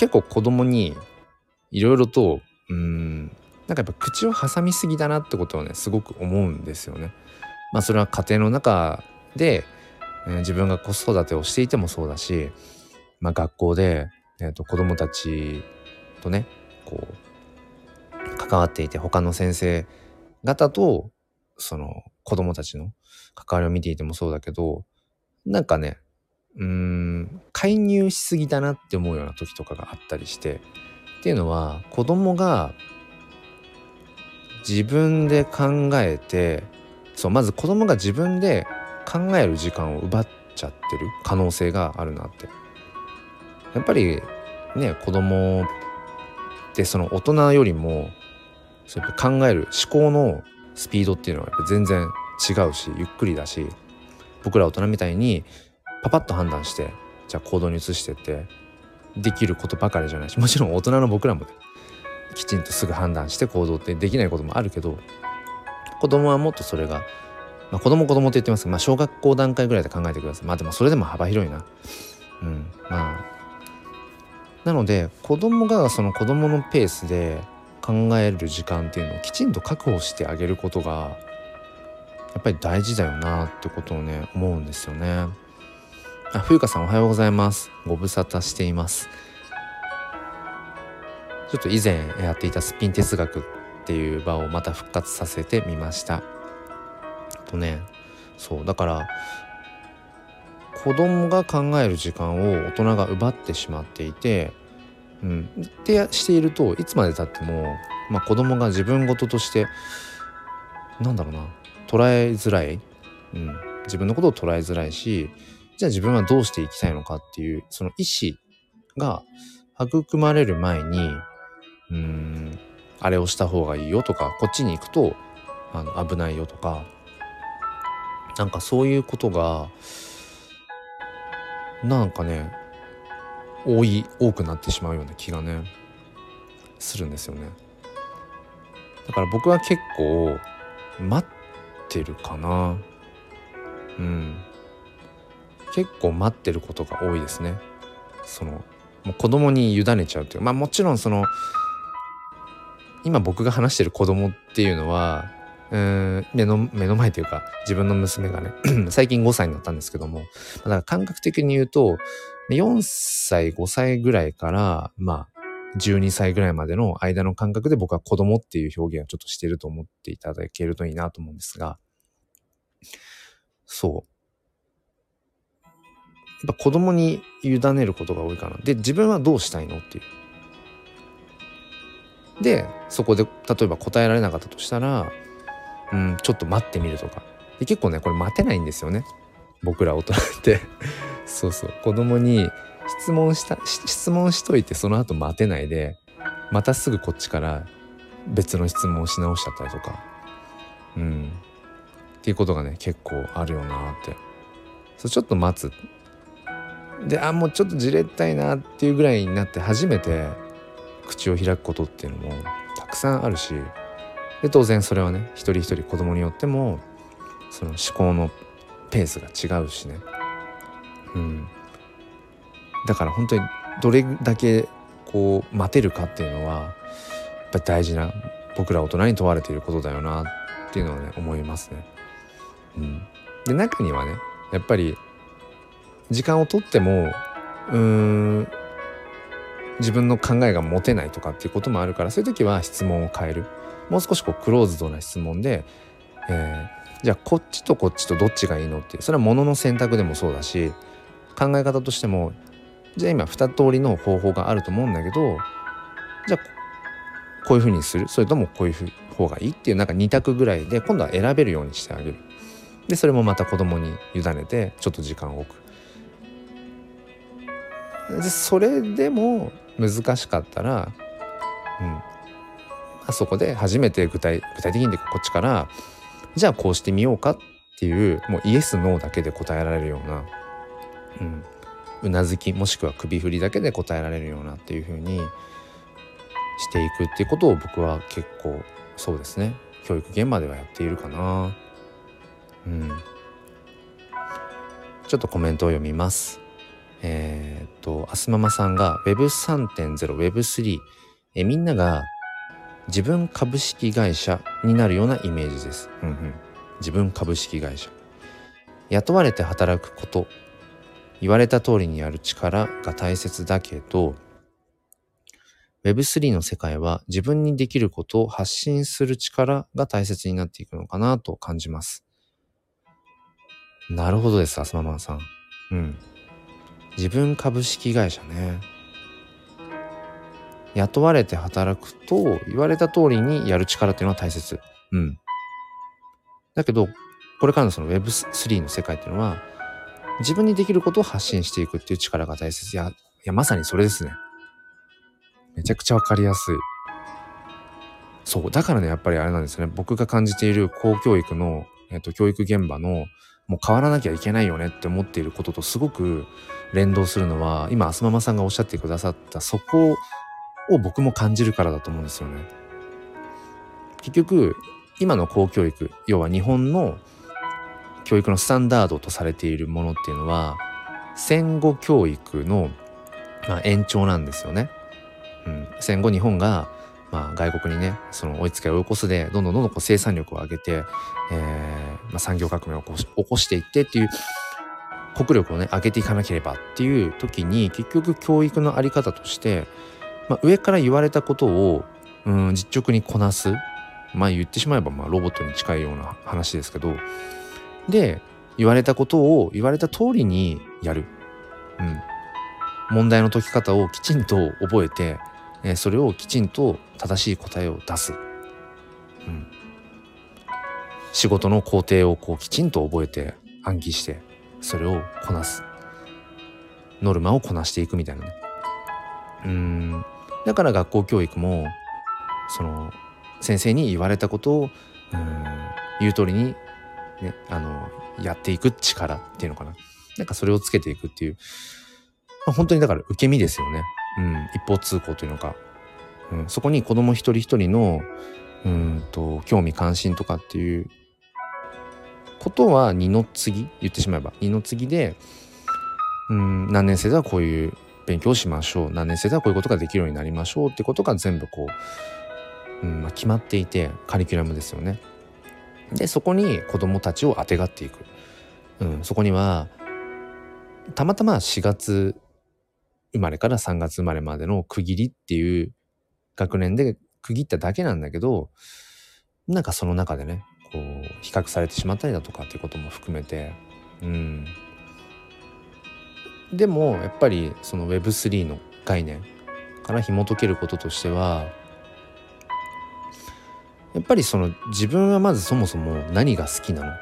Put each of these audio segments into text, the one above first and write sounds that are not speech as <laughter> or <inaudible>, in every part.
結構子供にいろいろとうんなんかやっぱ口を挟みすぎだなってことをねすごく思うんですよね。まあそれは家庭の中で、えー、自分が子育てをしていてもそうだし、まあ、学校で、えーと、子供たちとねこう関わっていて他の先生方とその子供たちの関わりを見ていてもそうだけどなんかねうーん介入しすぎだなって思うような時とかがあったりしてっていうのは子供が自分で考えてそうまず子供が自分で考える時間を奪っちゃってる可能性があるなって。やっぱりね子供ってその大人よりもそうやっぱ考える思考のスピードっていうのは全然違うしゆっくりだし僕ら大人みたいにパパッと判断してじゃあ行動に移してってできることばかりじゃないしもちろん大人の僕らもきちんとすぐ判断して行動ってできないこともあるけど子供はもっとそれが、まあ、子供子供って言ってますけど、まあ、小学校段階ぐらいで考えてください。まあでもそれでも幅広いな。うんまあ。なので子供がその子供のペースで考える時間っていうのをきちんと確保してあげることがやっぱり大事だよなってことをね思うんですよね。あ、冬香さんおはようございます。ご無沙汰しています。ちょっと以前やっていたスピン哲学っていう場をまた復活させてみました。とね、そう、だから子供が考える時間を大人が奪ってしまっていて、うん、ってしているといつまでたっても、まあ、子供が自分事としてなんだろうな捉えづらい、うん、自分のことを捉えづらいしじゃあ自分はどうしていきたいのかっていうその意思が育まれる前にうんあれをした方がいいよとかこっちに行くとあの危ないよとかなんかそういうことがなんかね多い多くなってしまうような気がねするんですよね。だから僕は結構待ってるかな。うん。結構待ってることが多いですね。そのもう子供に委ねちゃうっていうまあもちろんその今僕が話してる子供っていうのはうん目の目の前というか自分の娘がね <clears throat> 最近5歳になったんですけどもだから感覚的に言うと4歳5歳ぐらいからまあ12歳ぐらいまでの間の感覚で僕は子供っていう表現をちょっとしてると思っていただけるといいなと思うんですがそう。っぱ子供に委ねることが多いかな。で自分はどうしたいのっていう。でそこで例えば答えられなかったとしたらうん、ちょっと待ってみるとか。で結構ねこれ待てないんですよね。僕ら大人って。<laughs> そうそう。子供に質問した質問しといてその後待てないでまたすぐこっちから別の質問をし直しちゃったりとか。うん。っていうことがね結構あるよなって。そうちょっと待つ。であもうちょっとじれったいなっていうぐらいになって初めて口を開くことっていうのもたくさんあるしで当然それはね一人一人子供によってもその思考のペースが違うしね。うん。だから本当にどれだけこう待てるかっていうのはやっぱ大事な僕ら大人に問われていることだよなっていうのはね思いますね。うん、で中にはねやっぱり時間をとってもうーん自分の考えが持てないとかっていうこともあるからそういう時は質問を変えるもう少しこうクローズドな質問で、えー、じゃあこっちとこっちとどっちがいいのっていうそれはものの選択でもそうだし考え方としてもじゃあ今2通りの方法があると思うんだけどじゃあこういうふうにするそれともこういう方がいいっていうなんか2択ぐらいで今度は選べるようにしてあげる。でそれもまた子供に委ねてちょっと時間を置く。でそれでも難しかったら、うん、あそこで初めて具体具体的にこっちからじゃあこうしてみようかっていうもうイエスノーだけで答えられるような、うん、うなずきもしくは首振りだけで答えられるようなっていう風にしていくっていうことを僕は結構そうですね。教育現場ではやっているかな。うん。ちょっとコメントを読みます。えー、っとアスママさんが Web3.0 Web3 えみんなが自分株式会社になるようなイメージです。うんうん、自分株式会社雇われて働くこと言われた通りにやる力が大切だけど Web3 の世界は自分にできることを発信する力が大切になっていくのかなと感じます。なるほどです、アスママさん。うん。自分株式会社ね。雇われて働くと言われた通りにやる力っていうのは大切。うん。だけど、これからのその Web3 の世界っていうのは、自分にできることを発信していくっていう力が大切。いや、いや、まさにそれですね。めちゃくちゃわかりやすい。そう。だからね、やっぱりあれなんですね。僕が感じている公教育の、えっと、教育現場の、もう変わらなきゃいけないよねって思っていることとすごく連動するのは、今、アスママさんがおっしゃってくださったそこを僕も感じるからだと思うんですよね。結局、今の公教育、要は日本の教育のスタンダードとされているものっていうのは、戦後教育の、まあ、延長なんですよね。うん、戦後日本が、まあ、外国にねその追いつけ追い越すでどんどんどんどんこう生産力を上げて、えーまあ、産業革命を起こ起こしていってっていう国力をね上げていかなければっていう時に結局教育の在り方として、まあ、上から言われたことを、うん、実直にこなす。まあ言ってしまえばまあロボットに近いような話ですけど。で言われたことを言われた通りにやる、うん、問題の解き方をきちんと覚えてえそれをきちんと正しい答えを出す、うん、仕事の工程をこうきちんと覚えて暗記して。それをこなす。ノルマをこなしていくみたいなね。うん。だから学校教育もその先生に言われたことをうん言う通りにねあのやっていく力っていうのかな。なんかそれをつけていくっていう、まあ、本当にだから受け身ですよね。うん、一方通行というのか、うん、そこに子供一人一人のうんと興味関心とかっていうことは二の次言ってしまえば。二の次で、うん、何年生ではこういう勉強をしましょう。何年生ではこういうことができるようになりましょうってことが全部こう、うんまあ、決まっていてカリキュラムですよね。でそこに子供たちをあてがっていく、うん、そこにはたまたま4月生まれから3月生まれまでの区切りっていう学年で区切っただけなんだけど、なんかその中でね、こう、比較されてしまったりだとかっていうことも含めて、うん。でも、やっぱりその Web3 の概念から紐解けることとしては、やっぱりその自分はまずそもそも何が好きなの？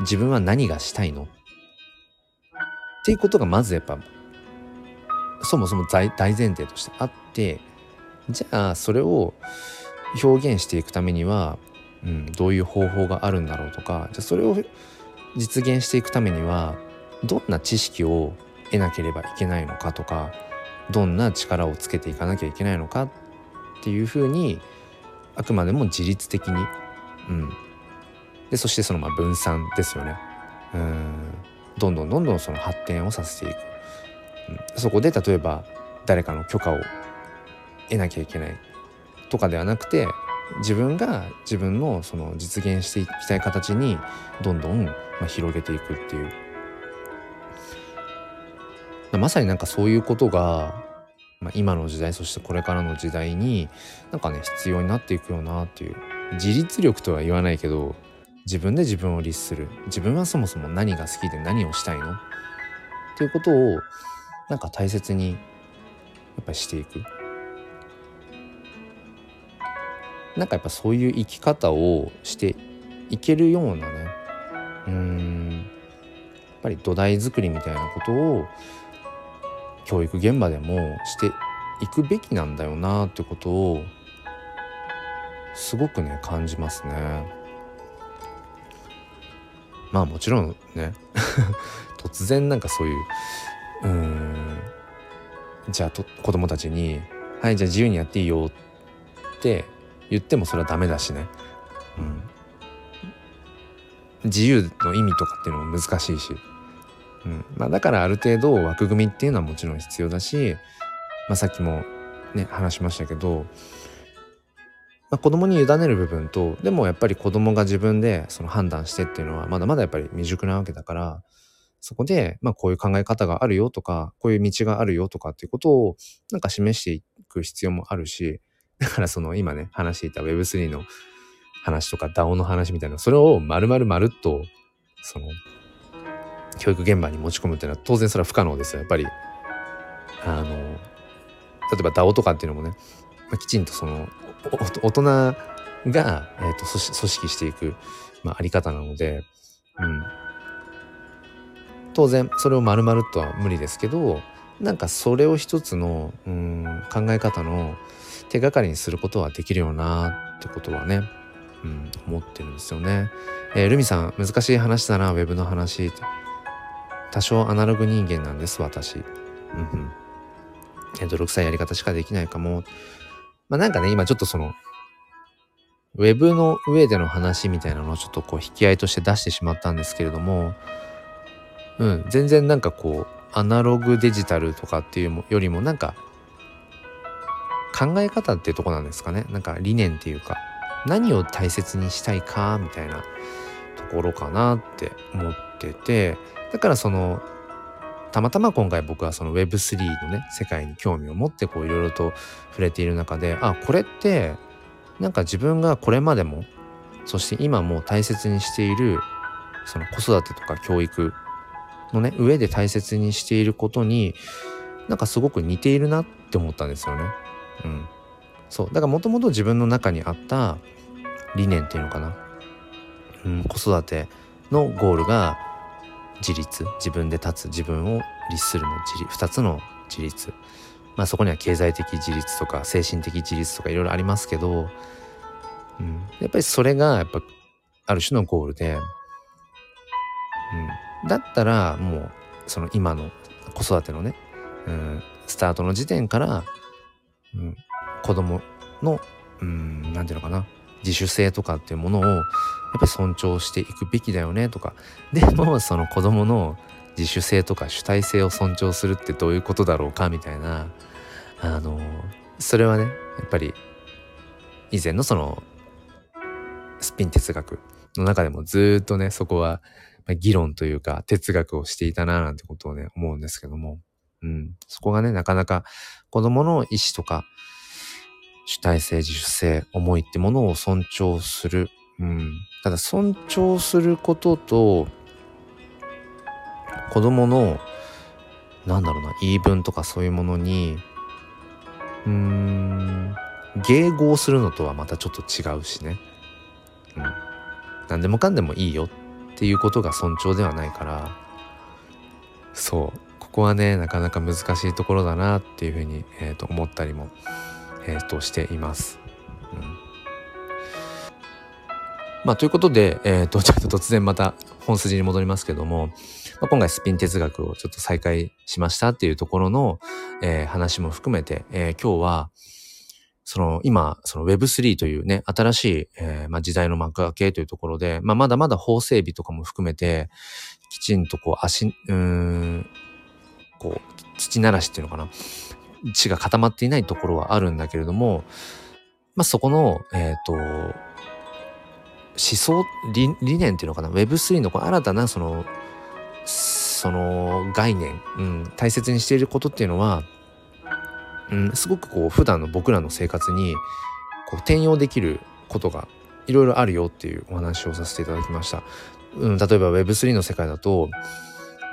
自分は何がしたいの？っていうことがまずやっぱそもそも大前提としてあってじゃあそれを表現していくためには、うん、どういう方法があるんだろうとかじゃそれを実現していくためにはどんな知識を得なければいけないのかとかどんな力をつけていかなきゃいけないのかっていうふうにあくまでも自律的に、うん、でそしてそのまあ分散ですよね。うん。どんどんどんどんその発展をさせていく。うん。そこで例えば誰かの許可を得なきゃいけないとかではなくて自分が自分のその実現していきたい形にどんどん広げていくっていう。まさになんかそういうことが、まあ、今の時代そしてこれからの時代になんかね必要になっていくよなっていう。自立力とは言わないけど自分で自分を律する。自分はそもそも何が好きで何をしたいの？っていうことをなんか大切にやっぱりしていく。なんかやっぱそういう生き方をしていけるようなねうんやっぱり土台作りみたいなことを教育現場でもしていくべきなんだよなってことをすごくね感じますね。まあもちろんね <laughs> 突然なんかそういううんじゃあと子供たちに「はいじゃあ自由にやっていいよ」って言ってもそれはダメだしね、うん、自由の意味とかっていうのも難しいし。うん。まあ、だからある程度枠組みっていうのはもちろん必要だし、まあ、さっきもね話しましたけど、まあ、子供に委ねる部分とでもやっぱり子供が自分でその判断してっていうのはまだまだやっぱり未熟なわけだからそこで、まあ、こういう考え方があるよとかこういう道があるよとかっていうことをなんか示していく必要もあるしだからその今ね話していた Web3 の話とか DAO の話みたいなそれを丸々まるっとその教育現場に持ち込むっていうのは当然それは不可能ですよ。やっぱりあの例えば DAO とかっていうのもね、まあ、きちんとその大人が、えーと、組織していく、まあ、あり方なので、うん、当然それを丸々とは無理ですけどなんかそれを一つのうん考え方の手がかりにすることはできるよなってことはね、うん、思ってるんですよね。えー、ルミさん難しい話だなウェブの話多少アナログ人間なんです私。うんうん。泥臭いやり方しかできないかも。まあなんかね、今ちょっとその、ウェブの上での話みたいなのをちょっとこう引き合いとして出してしまったんですけれども、うん、全然なんかこう、アナログデジタルとかっていうよりもなんか、考え方っていうとこなんですかね。なんか理念っていうか、何を大切にしたいかみたいなところかなって思ってて、だからそのたまたま今回僕はその Web3 のね世界に興味を持ってこういろいろと触れている中であこれってなんか自分がこれまでもそして今も大切にしているその子育てとか教育のね上で大切にしていることになんかすごく似ているなって思ったんですよね。うん、そう。だからもともと自分の中にあった理念っていうのかな、うん、子育てのゴールが自立。自分で立つ。自分を律するの。自立。2つの自立。まあそこには経済的自立とか精神的自立とかいろいろありますけど、うん、やっぱりそれがやっぱある種のゴールで、うん、だったらもうその今の子育てのね、うん、スタートの時点から、うん、子供のうん何て言うのかな。自主性とかっていうものをやっぱり尊重していくべきだよねとか。でもその子供の自主性とか主体性を尊重するってどういうことだろうかみたいな。あのそれはねやっぱり以前のそのスピン哲学の中でもずっとねそこは議論というか哲学をしていたななんてことをね思うんですけども、うん、そこがねなかなか子供の意思とか主体性自主性思いってものを尊重する。うん、ただ尊重することと子供のなんだろうな言い分とかそういうものにうーん迎合するのとはまたちょっと違うしね、うん、何でもかんでもいいよっていうことが尊重ではないから。そう。ここはねなかなか難しいところだなっていうふうに、えー、と思ったりも、えー、としています。うんまあ、ということで、えっ、ー、と、<laughs> ちょっと突然また本筋に戻りますけども、まあ、今回スピン哲学をちょっと再開しましたっていうところの、えー、話も含めて、えー、今日は、その今、その Web3 というね、新しい、えーまあ、時代の幕開けというところで、まあ、まだまだ法整備とかも含めて、きちんとこう足、うん、こう、土ならしっていうのかな、地が固まっていないところはあるんだけれども、まあ、そこの、えっ、ー、と、思想理念っていうのかな Web3 の新たなそのその概念、うん、大切にしていることっていうのは、うん、すごくこう普段の僕らの生活にこう転用できることがいろいろあるよっていうお話をさせていただきました。うん、例えば Web3 の世界だと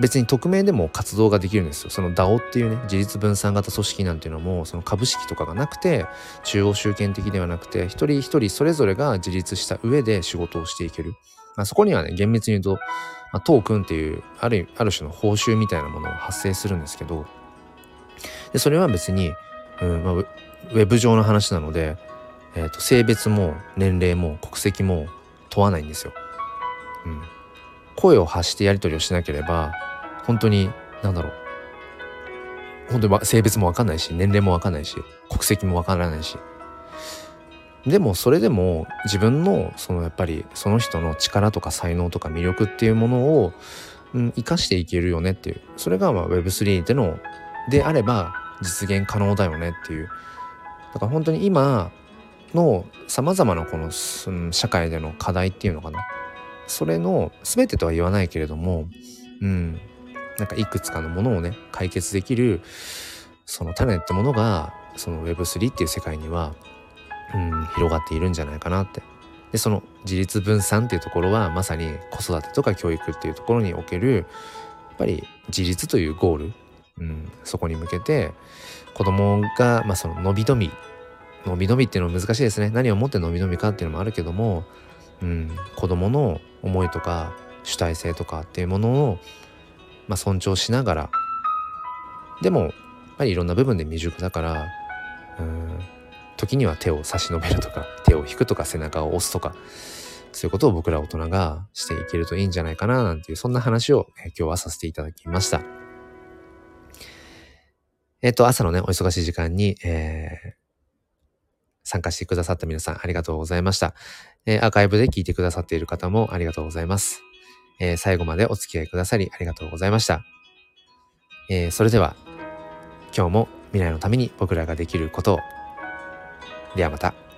別に匿名でも活動ができるんですよ。その DAO っていうね、自立分散型組織なんていうのも、その株式とかがなくて、中央集権的ではなくて、一人一人それぞれが自立した上で仕事をしていける。まあ、そこにはね、厳密に言うと、まあ、トークンっていう、ある、ある種の報酬みたいなものが発生するんですけど、で、それは別に、うんまあ、ウェブ上の話なので、えっ、ー、と、性別も年齢も国籍も問わないんですよ。うん。声を発してやり取りをしなければ本当に何だろう。本当に性別も分かんないし年齢も分かんないし国籍も分からないし。でもそれでも自分のそのやっぱりその人の力とか才能とか魅力っていうものをうん、生かしていけるよねっていう。それがまあ Web3 でのであれば実現可能だよねっていう。だから本当に今のさまざまなこの社会での課題っていうのかな。それの全てとは言わないけれどもうん。なんかいくつかのものをね解決できるその種ってものがその Web3 っていう世界には、うん、広がっているんじゃないかなって。でその自立分散っていうところはまさに子育てとか教育っていうところにおけるやっぱり自立というゴール、うん、そこに向けて子供がまあその伸び伸び伸び伸びっていうのは難しいですね。何をもって伸び伸びかっていうのもあるけども、うん、子供の思いとか主体性とかっていうものを、まあ、尊重しながらでもやっぱりいろんな部分で未熟だからうん時には手を差し伸べるとか手を引くとか背中を押すとかそういうことを僕ら大人がしていけるといいんじゃないかななんていうそんな話を今日はさせていただきました。えっと、朝のね、お忙しい時間に、えー、参加してくださった皆さんありがとうございました。えー、アーカイブで聞いてくださっている方もありがとうございます。えー、最後までお付き合いくださりありがとうございました。えー、それでは今日も未来のために僕らができることを。ではまた。